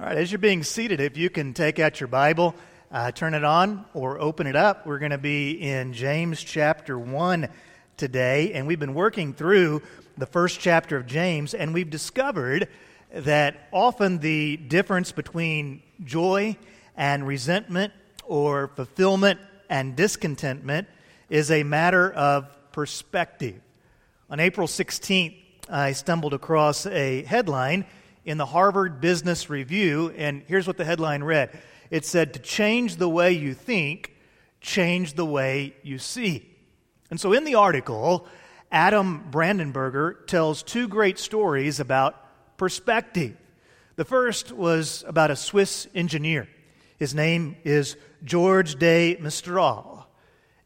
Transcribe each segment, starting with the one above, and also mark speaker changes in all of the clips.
Speaker 1: All right, as you're being seated, if you can take out your Bible, uh, turn it on, or open it up, we're going to be in James chapter 1 today. And we've been working through the first chapter of James, and we've discovered that often the difference between joy and resentment or fulfillment and discontentment is a matter of perspective. On April 16th, I stumbled across a headline in the Harvard Business Review, and here's what the headline read it said, To change the way you think, change the way you see. And so in the article, Adam Brandenburger tells two great stories about perspective. The first was about a Swiss engineer. His name is George de Mestral.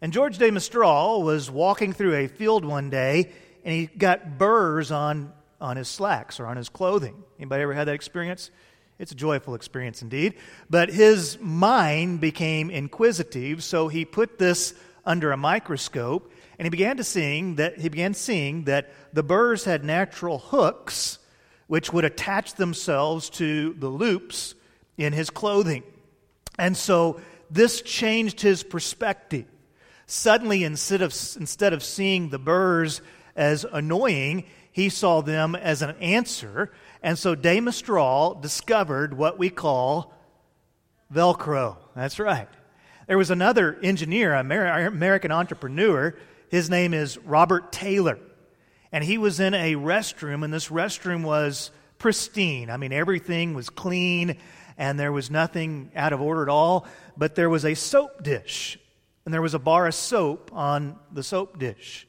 Speaker 1: And George de Mestral was walking through a field one day and he got burrs on on his slacks or on his clothing. Anybody ever had that experience? It's a joyful experience indeed. But his mind became inquisitive, so he put this under a microscope and he began to seeing that he began seeing that the burrs had natural hooks which would attach themselves to the loops in his clothing. And so this changed his perspective. Suddenly, instead of, instead of seeing the burrs as annoying, he saw them as an answer. And so de Mestral discovered what we call Velcro. That's right. There was another engineer, an American entrepreneur. His name is Robert Taylor. And he was in a restroom, and this restroom was pristine. I mean, everything was clean, and there was nothing out of order at all. But there was a soap dish, and there was a bar of soap on the soap dish.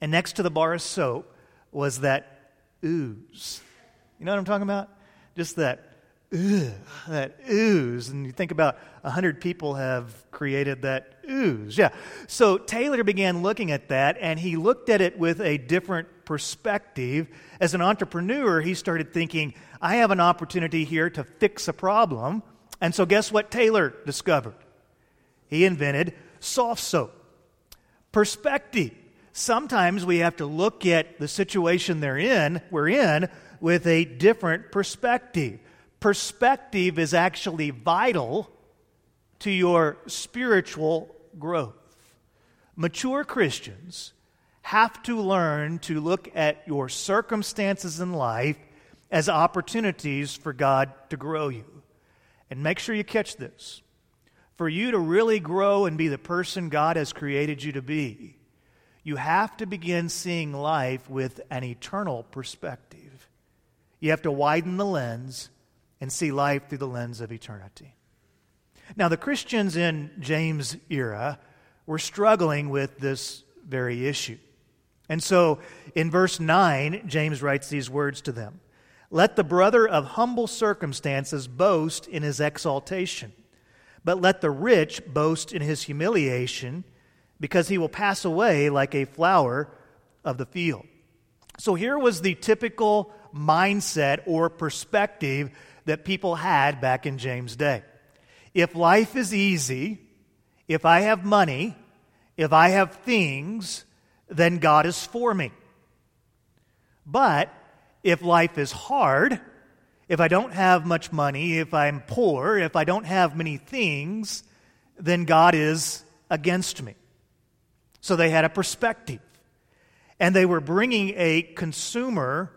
Speaker 1: And next to the bar of soap was that ooze. You know what I'm talking about? Just that ugh, that ooze. And you think about a hundred people have created that ooze. Yeah. So Taylor began looking at that, and he looked at it with a different perspective. As an entrepreneur, he started thinking, I have an opportunity here to fix a problem. And so, guess what Taylor discovered? He invented soft soap. Perspective sometimes we have to look at the situation they're in, we're in, with a different perspective. Perspective is actually vital to your spiritual growth. Mature Christians have to learn to look at your circumstances in life as opportunities for God to grow you. And make sure you catch this. For you to really grow and be the person God has created you to be, you have to begin seeing life with an eternal perspective. You have to widen the lens and see life through the lens of eternity. Now, the Christians in James' era were struggling with this very issue. And so in verse 9, James writes these words to them Let the brother of humble circumstances boast in his exaltation, but let the rich boast in his humiliation because he will pass away like a flower of the field. So here was the typical mindset or perspective that people had back in James' day. If life is easy, if I have money, if I have things, then God is for me. But if life is hard, if I don't have much money, if I'm poor, if I don't have many things, then God is against me. So they had a perspective. And they were bringing a consumer,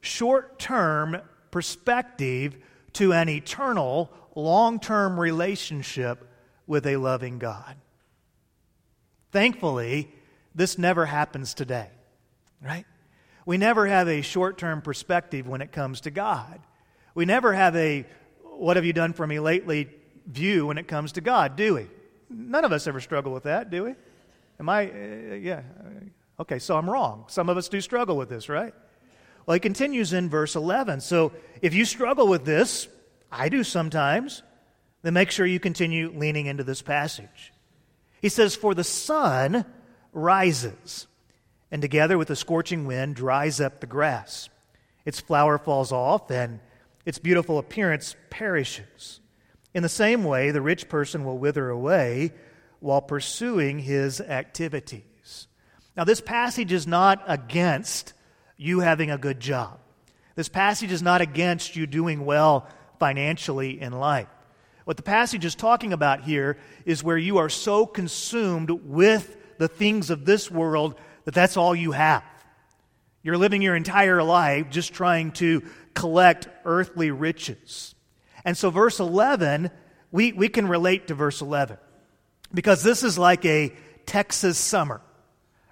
Speaker 1: short term perspective to an eternal, long term relationship with a loving God. Thankfully, this never happens today, right? We never have a short term perspective when it comes to God. We never have a, what have you done for me lately view when it comes to God, do we? None of us ever struggle with that, do we? Am I, uh, yeah. Okay, so I'm wrong. Some of us do struggle with this, right? Well, he continues in verse 11. So if you struggle with this, I do sometimes, then make sure you continue leaning into this passage. He says, For the sun rises, and together with the scorching wind dries up the grass. Its flower falls off, and its beautiful appearance perishes. In the same way, the rich person will wither away while pursuing his activities. Now, this passage is not against you having a good job. This passage is not against you doing well financially in life. What the passage is talking about here is where you are so consumed with the things of this world that that's all you have. You're living your entire life just trying to collect earthly riches. And so, verse 11, we, we can relate to verse 11 because this is like a Texas summer.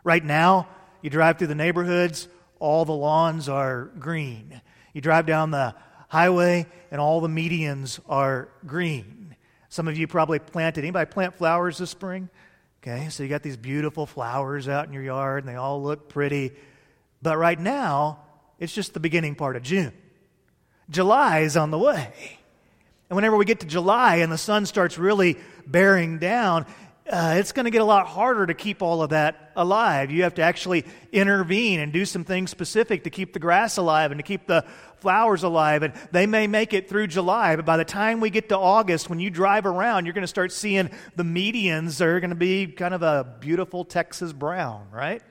Speaker 1: Right now, you drive through the neighborhoods, all the lawns are green. You drive down the highway, and all the medians are green. Some of you probably planted. Anybody plant flowers this spring? Okay, so you got these beautiful flowers out in your yard, and they all look pretty. But right now, it's just the beginning part of June. July is on the way. And whenever we get to July and the sun starts really bearing down, uh, it's going to get a lot harder to keep all of that alive. You have to actually intervene and do some things specific to keep the grass alive and to keep the flowers alive. And they may make it through July, but by the time we get to August, when you drive around, you're going to start seeing the medians are going to be kind of a beautiful Texas brown, right?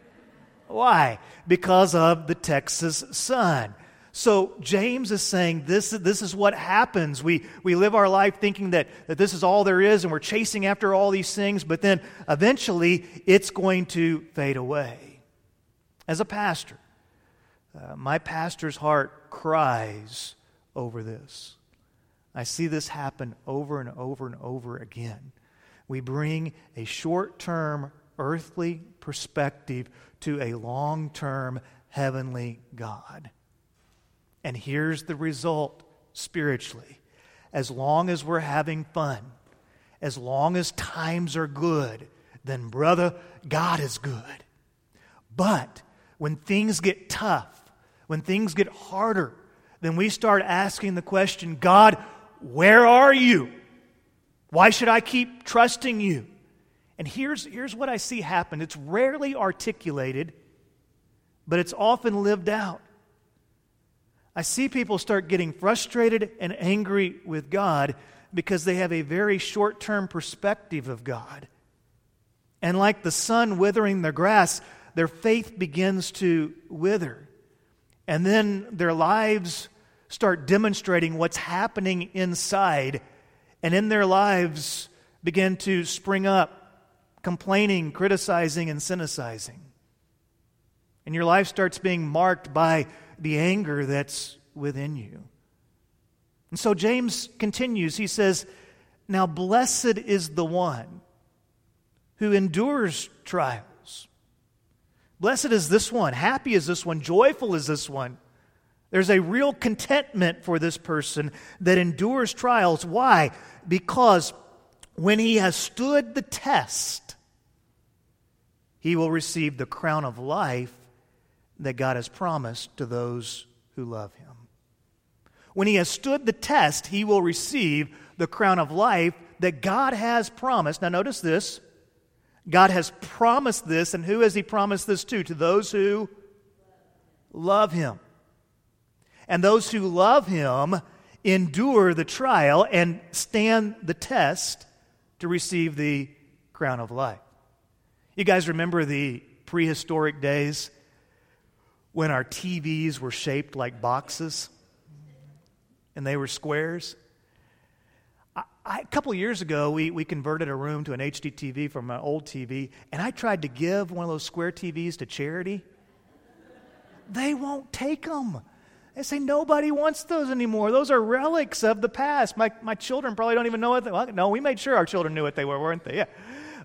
Speaker 1: Why? Because of the Texas sun. So James is saying this, this is what happens. We, we live our life thinking that, that this is all there is and we're chasing after all these things, but then eventually it's going to fade away. As a pastor, uh, my pastor's heart cries over this. I see this happen over and over and over again. We bring a short term earthly perspective to a long term heavenly God. And here's the result spiritually. As long as we're having fun, as long as times are good, then, brother, God is good. But when things get tough, when things get harder, then we start asking the question God, where are you? Why should I keep trusting you? And here's, here's what I see happen it's rarely articulated, but it's often lived out. I see people start getting frustrated and angry with God because they have a very short term perspective of God. And like the sun withering the grass, their faith begins to wither. And then their lives start demonstrating what's happening inside. And in their lives begin to spring up complaining, criticizing, and cynicizing. And your life starts being marked by the anger that's within you. And so James continues. He says, Now blessed is the one who endures trials. Blessed is this one. Happy is this one. Joyful is this one. There's a real contentment for this person that endures trials. Why? Because when he has stood the test, he will receive the crown of life that God has promised to those who love him. When he has stood the test, he will receive the crown of life that God has promised. Now, notice this God has promised this, and who has he promised this to? To those who love him. And those who love him endure the trial and stand the test to receive the crown of life. You guys remember the prehistoric days when our TVs were shaped like boxes and they were squares. I, I, a couple years ago, we, we converted a room to an HD TV from an old TV, and I tried to give one of those square TVs to charity. They won't take them. They say nobody wants those anymore. Those are relics of the past. My, my children probably don't even know what they well, No, we made sure our children knew what they were, weren't they? Yeah.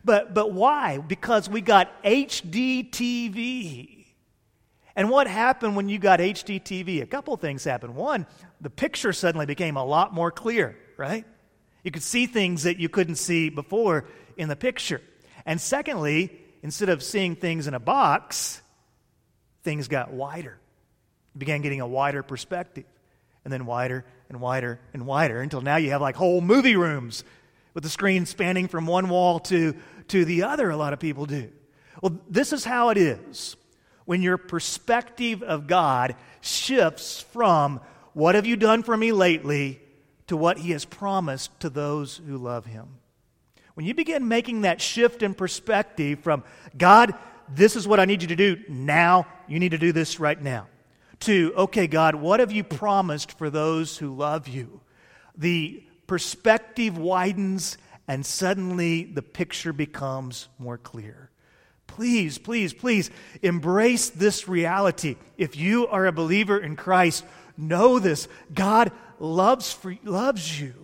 Speaker 1: But, but why? Because we got HD TV. And what happened when you got HDTV? A couple things happened. One, the picture suddenly became a lot more clear, right? You could see things that you couldn't see before in the picture. And secondly, instead of seeing things in a box, things got wider. You began getting a wider perspective, and then wider and wider and wider until now you have like whole movie rooms with the screen spanning from one wall to, to the other, a lot of people do. Well, this is how it is when your perspective of God shifts from what have you done for me lately to what he has promised to those who love him. When you begin making that shift in perspective from God, this is what I need you to do now, you need to do this right now, to, okay, God, what have you promised for those who love you? the perspective widens, and suddenly the picture becomes more clear. Please, please, please embrace this reality. If you are a believer in Christ, know this God loves, for, loves you.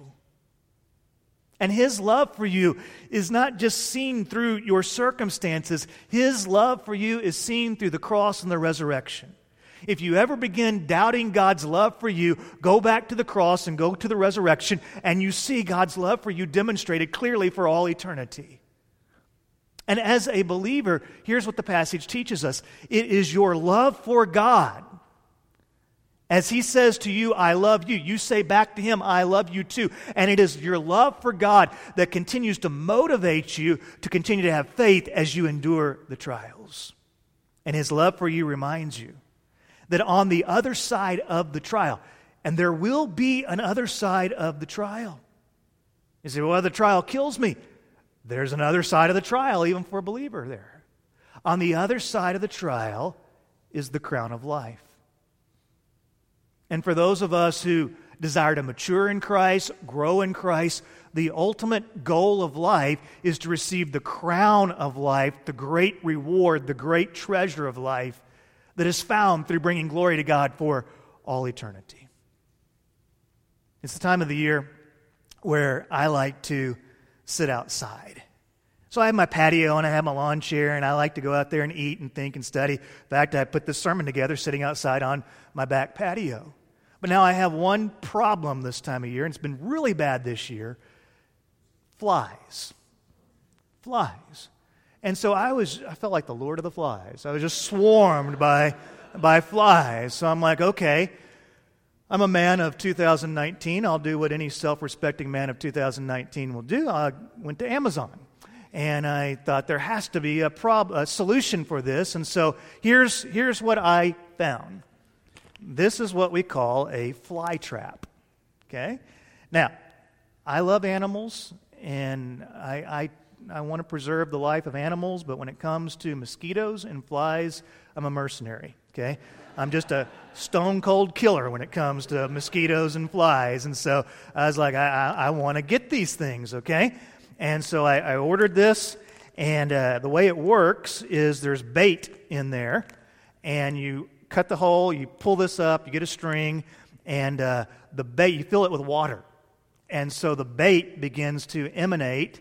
Speaker 1: And his love for you is not just seen through your circumstances, his love for you is seen through the cross and the resurrection. If you ever begin doubting God's love for you, go back to the cross and go to the resurrection, and you see God's love for you demonstrated clearly for all eternity. And as a believer, here's what the passage teaches us it is your love for God as he says to you, I love you, you say back to him, I love you too. And it is your love for God that continues to motivate you to continue to have faith as you endure the trials. And his love for you reminds you that on the other side of the trial, and there will be an other side of the trial. You say, well, the trial kills me. There's another side of the trial, even for a believer there. On the other side of the trial is the crown of life. And for those of us who desire to mature in Christ, grow in Christ, the ultimate goal of life is to receive the crown of life, the great reward, the great treasure of life that is found through bringing glory to God for all eternity. It's the time of the year where I like to sit outside. So I have my patio and I have my lawn chair, and I like to go out there and eat and think and study. In fact, I put this sermon together sitting outside on my back patio. But now I have one problem this time of year, and it's been really bad this year flies. Flies. And so I was, I felt like the Lord of the Flies. I was just swarmed by, by flies. So I'm like, okay, I'm a man of 2019. I'll do what any self respecting man of 2019 will do. I went to Amazon and I thought there has to be a, prob- a solution for this. And so here's, here's what I found this is what we call a fly trap. Okay? Now, I love animals and I, I, I want to preserve the life of animals, but when it comes to mosquitoes and flies, I'm a mercenary. Okay? I'm just a stone cold killer when it comes to mosquitoes and flies. And so I was like, I, I, I want to get these things, okay? And so I, I ordered this, and uh, the way it works is there's bait in there, and you cut the hole, you pull this up, you get a string, and uh, the bait, you fill it with water. And so the bait begins to emanate,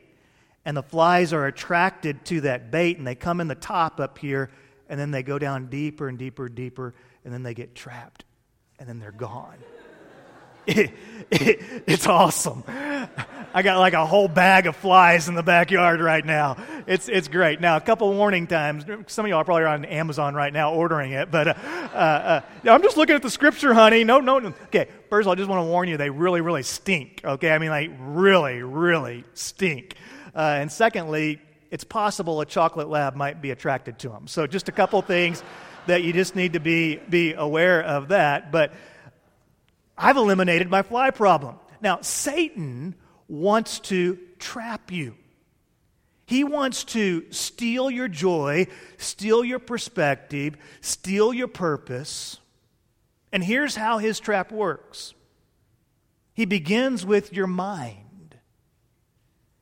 Speaker 1: and the flies are attracted to that bait, and they come in the top up here, and then they go down deeper and deeper and deeper, and then they get trapped, and then they're gone. It, it, it's awesome. I got like a whole bag of flies in the backyard right now. It's, it's great. Now, a couple warning times. Some of y'all are probably on Amazon right now ordering it, but uh, uh, uh, I'm just looking at the scripture, honey. No, no, no. Okay, first of all, I just want to warn you, they really, really stink. Okay, I mean, like, really, really stink. Uh, and secondly, it's possible a chocolate lab might be attracted to them. So, just a couple things that you just need to be, be aware of that. But I've eliminated my fly problem. Now, Satan wants to trap you. He wants to steal your joy, steal your perspective, steal your purpose. And here's how his trap works he begins with your mind.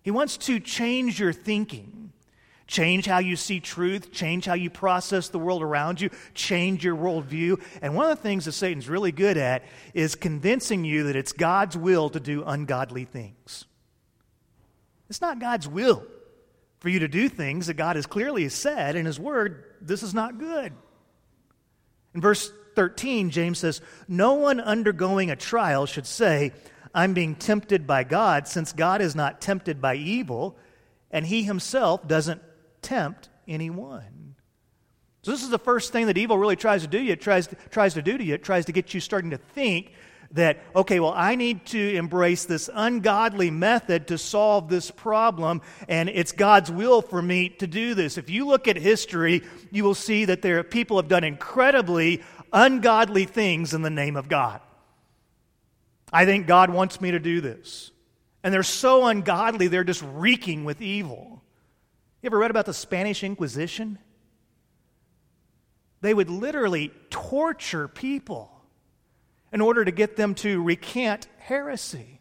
Speaker 1: He wants to change your thinking change how you see truth, change how you process the world around you, change your worldview. And one of the things that Satan's really good at is convincing you that it's God's will to do ungodly things. It's not God's will for you to do things that God has clearly said in His Word, this is not good. In verse 13, James says, No one undergoing a trial should say, I'm being tempted by God, since God is not tempted by evil, and He Himself doesn't tempt anyone. So, this is the first thing that evil really tries to do. you. It tries to, tries to do to you. It tries to get you starting to think that, okay, well, I need to embrace this ungodly method to solve this problem, and it's God's will for me to do this. If you look at history, you will see that there are people have done incredibly ungodly things in the name of God. I think God wants me to do this. And they're so ungodly, they're just reeking with evil. You ever read about the Spanish Inquisition? They would literally torture people in order to get them to recant heresy.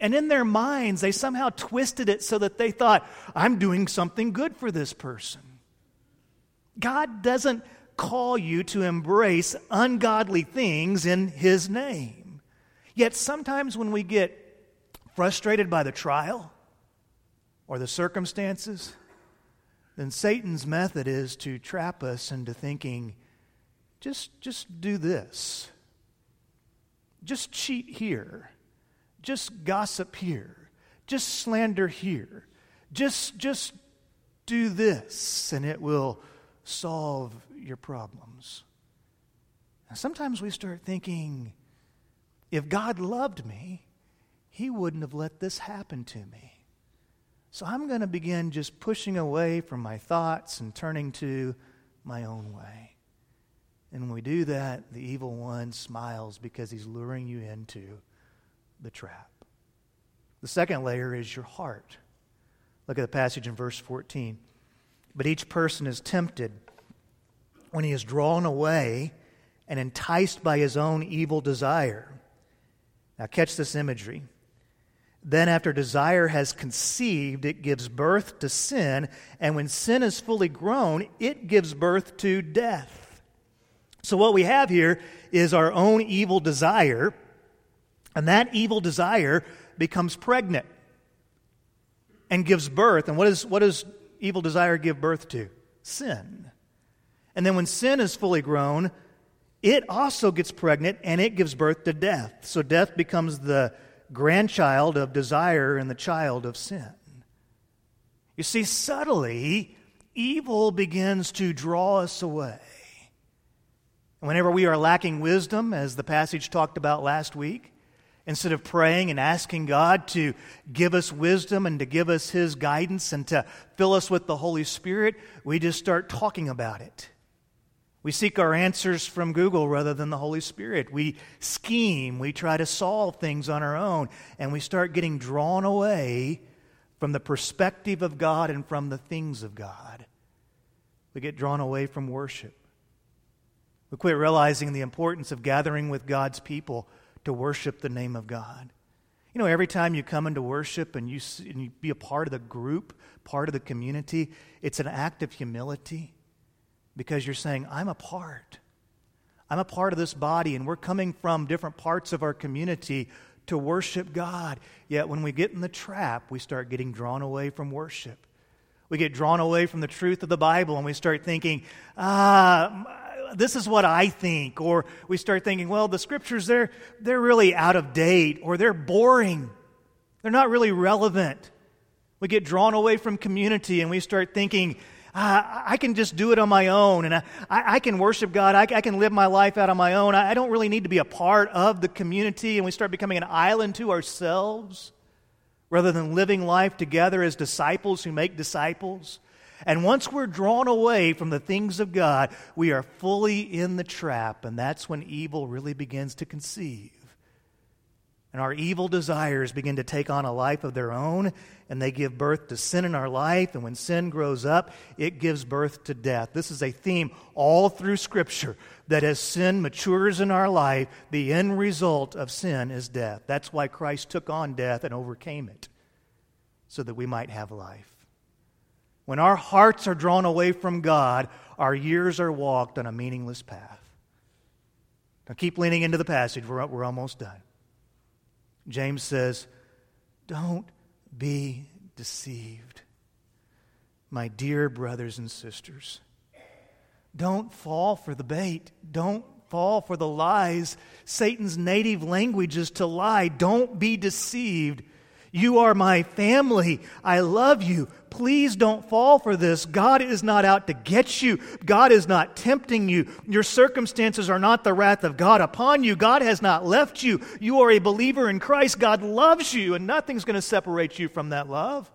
Speaker 1: And in their minds, they somehow twisted it so that they thought, I'm doing something good for this person. God doesn't call you to embrace ungodly things in His name. Yet sometimes when we get frustrated by the trial or the circumstances, then Satan's method is to trap us into thinking, just, just do this. Just cheat here. Just gossip here. Just slander here. Just, just do this, and it will solve your problems. sometimes we start thinking, if God loved me, He wouldn't have let this happen to me. So I'm going to begin just pushing away from my thoughts and turning to my own way. And when we do that, the evil one smiles because he's luring you into the trap. The second layer is your heart. Look at the passage in verse 14. But each person is tempted when he is drawn away and enticed by his own evil desire. Now, catch this imagery. Then, after desire has conceived, it gives birth to sin, and when sin is fully grown, it gives birth to death. So, what we have here is our own evil desire, and that evil desire becomes pregnant and gives birth. And what, is, what does evil desire give birth to? Sin. And then when sin is fully grown, it also gets pregnant and it gives birth to death. So death becomes the grandchild of desire and the child of sin. You see, subtly, evil begins to draw us away. Whenever we are lacking wisdom, as the passage talked about last week, instead of praying and asking God to give us wisdom and to give us His guidance and to fill us with the Holy Spirit, we just start talking about it. We seek our answers from Google rather than the Holy Spirit. We scheme, we try to solve things on our own, and we start getting drawn away from the perspective of God and from the things of God. We get drawn away from worship. We quit realizing the importance of gathering with God's people to worship the name of God. You know, every time you come into worship and you, and you be a part of the group, part of the community, it's an act of humility because you're saying, I'm a part. I'm a part of this body, and we're coming from different parts of our community to worship God. Yet when we get in the trap, we start getting drawn away from worship. We get drawn away from the truth of the Bible, and we start thinking, ah, this is what I think. Or we start thinking, well, the scriptures, they're, they're really out of date, or they're boring. They're not really relevant. We get drawn away from community, and we start thinking, uh, I can just do it on my own and I, I can worship God. I, I, can live my life out on my own. I, I don't really need to be a part of the community. And we start becoming an island to ourselves rather than living life together as disciples who make disciples. And once we're drawn away from the things of God, we are fully in the trap, and that's when evil really begins to conceive. And our evil desires begin to take on a life of their own, and they give birth to sin in our life. And when sin grows up, it gives birth to death. This is a theme all through Scripture that as sin matures in our life, the end result of sin is death. That's why Christ took on death and overcame it, so that we might have life. When our hearts are drawn away from God, our years are walked on a meaningless path. Now keep leaning into the passage. We're, we're almost done. James says, Don't be deceived, my dear brothers and sisters. Don't fall for the bait. Don't fall for the lies. Satan's native language is to lie. Don't be deceived. You are my family. I love you. Please don't fall for this. God is not out to get you. God is not tempting you. Your circumstances are not the wrath of God upon you. God has not left you. You are a believer in Christ. God loves you, and nothing's going to separate you from that love.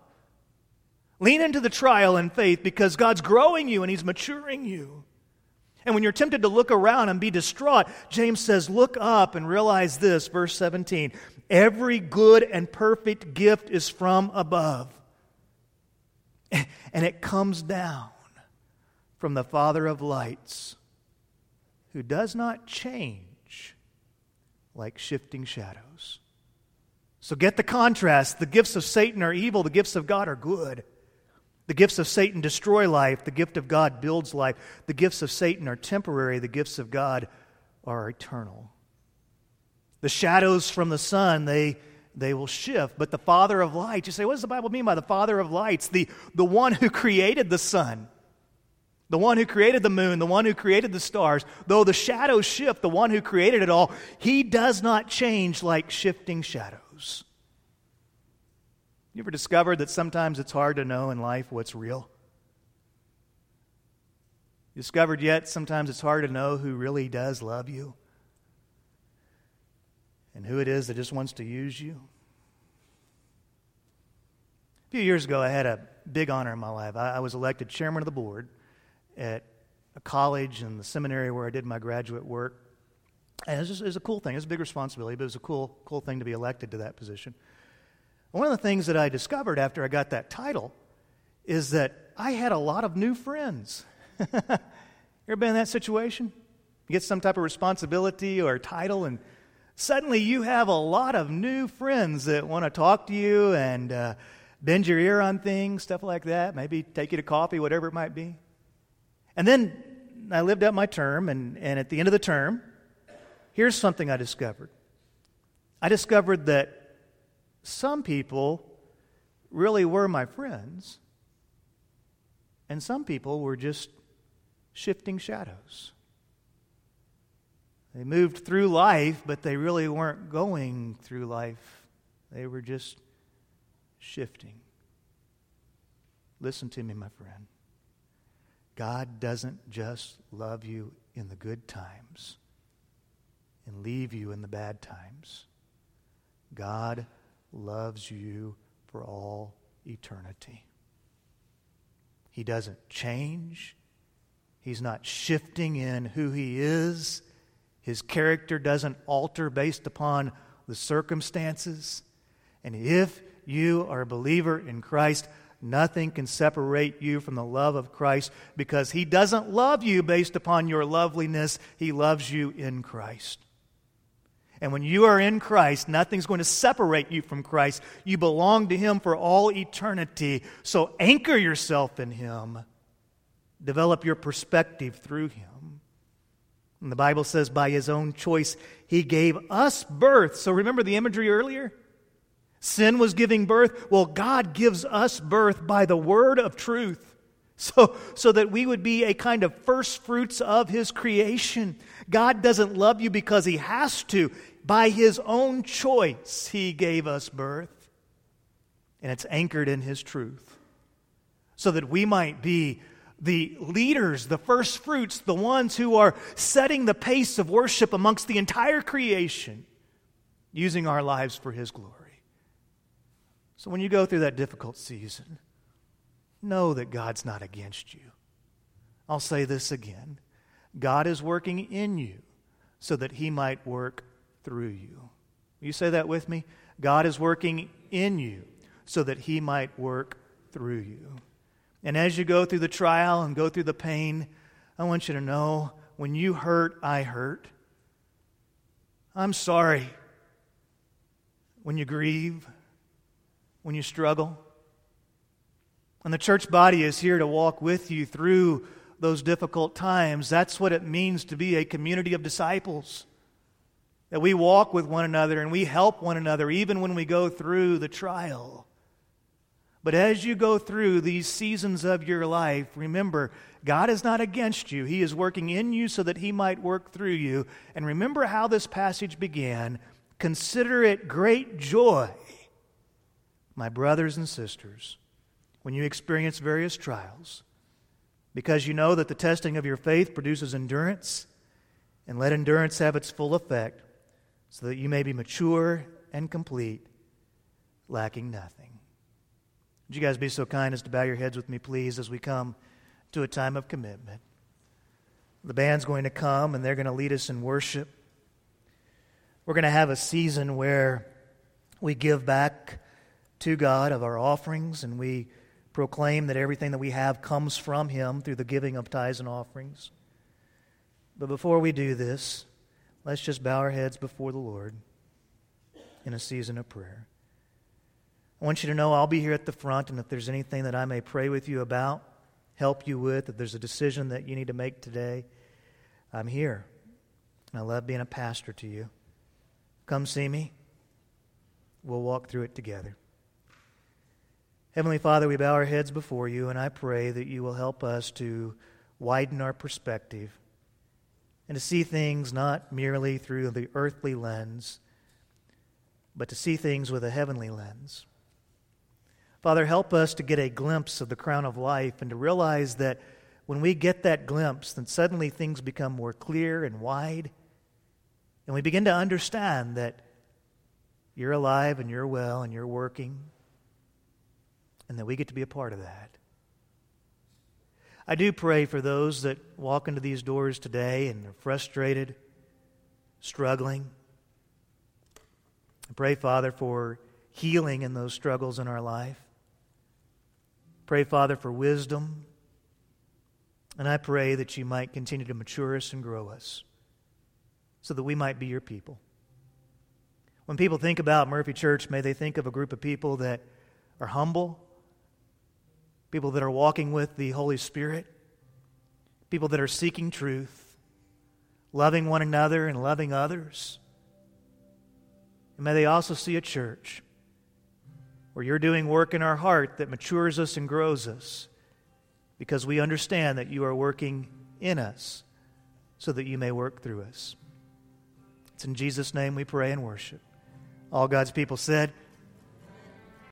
Speaker 1: Lean into the trial in faith because God's growing you and He's maturing you. And when you're tempted to look around and be distraught, James says, Look up and realize this, verse 17. Every good and perfect gift is from above. And it comes down from the Father of lights, who does not change like shifting shadows. So get the contrast. The gifts of Satan are evil, the gifts of God are good. The gifts of Satan destroy life, the gift of God builds life. The gifts of Satan are temporary, the gifts of God are eternal. The shadows from the sun, they, they will shift. But the Father of lights, you say, what does the Bible mean by the Father of lights? The, the one who created the sun, the one who created the moon, the one who created the stars, though the shadows shift, the one who created it all, he does not change like shifting shadows. You ever discovered that sometimes it's hard to know in life what's real? Discovered yet sometimes it's hard to know who really does love you and who it is that just wants to use you? A few years ago, I had a big honor in my life. I, I was elected chairman of the board at a college and the seminary where I did my graduate work. And it was, just, it was a cool thing. It was a big responsibility, but it was a cool, cool thing to be elected to that position. One of the things that I discovered after I got that title is that I had a lot of new friends. you ever been in that situation? You get some type of responsibility or title, and suddenly you have a lot of new friends that want to talk to you and uh, bend your ear on things, stuff like that, maybe take you to coffee, whatever it might be. And then I lived out my term, and, and at the end of the term, here's something I discovered. I discovered that some people really were my friends, and some people were just shifting shadows. They moved through life, but they really weren't going through life. They were just shifting. Listen to me, my friend. God doesn't just love you in the good times and leave you in the bad times. God loves you for all eternity. He doesn't change. He's not shifting in who he is. His character doesn't alter based upon the circumstances. And if you are a believer in Christ, nothing can separate you from the love of Christ because he doesn't love you based upon your loveliness. He loves you in Christ. And when you are in Christ, nothing's going to separate you from Christ. You belong to Him for all eternity. So anchor yourself in Him. Develop your perspective through Him. And the Bible says, by His own choice, He gave us birth. So remember the imagery earlier? Sin was giving birth. Well, God gives us birth by the word of truth. So, so that we would be a kind of first fruits of His creation. God doesn't love you because He has to. By His own choice, He gave us birth. And it's anchored in His truth. So that we might be the leaders, the first fruits, the ones who are setting the pace of worship amongst the entire creation, using our lives for His glory. So when you go through that difficult season, know that God's not against you. I'll say this again God is working in you so that He might work through you. Will you say that with me? God is working in you so that He might work through you. And as you go through the trial and go through the pain, I want you to know when you hurt, I hurt. I'm sorry when you grieve, when you struggle. And the church body is here to walk with you through those difficult times. That's what it means to be a community of disciples. That we walk with one another and we help one another even when we go through the trial. But as you go through these seasons of your life, remember, God is not against you. He is working in you so that He might work through you. And remember how this passage began. Consider it great joy, my brothers and sisters when you experience various trials, because you know that the testing of your faith produces endurance, and let endurance have its full effect, so that you may be mature and complete, lacking nothing. Would you guys be so kind as to bow your heads with me, please, as we come to a time of commitment? The band's going to come and they're going to lead us in worship. We're going to have a season where we give back to God of our offerings and we proclaim that everything that we have comes from Him through the giving of tithes and offerings. But before we do this, let's just bow our heads before the Lord in a season of prayer. I want you to know I'll be here at the front, and if there's anything that I may pray with you about, help you with, if there's a decision that you need to make today, I'm here. I love being a pastor to you. Come see me. We'll walk through it together. Heavenly Father, we bow our heads before you, and I pray that you will help us to widen our perspective and to see things not merely through the earthly lens, but to see things with a heavenly lens. Father, help us to get a glimpse of the crown of life and to realize that when we get that glimpse, then suddenly things become more clear and wide. And we begin to understand that you're alive and you're well and you're working, and that we get to be a part of that. I do pray for those that walk into these doors today and are frustrated, struggling. I pray, Father, for healing in those struggles in our life. Pray, Father, for wisdom. And I pray that you might continue to mature us and grow us so that we might be your people. When people think about Murphy Church, may they think of a group of people that are humble, people that are walking with the Holy Spirit, people that are seeking truth, loving one another and loving others. And may they also see a church where you're doing work in our heart that matures us and grows us because we understand that you are working in us so that you may work through us. It's in Jesus' name we pray and worship. All God's people said,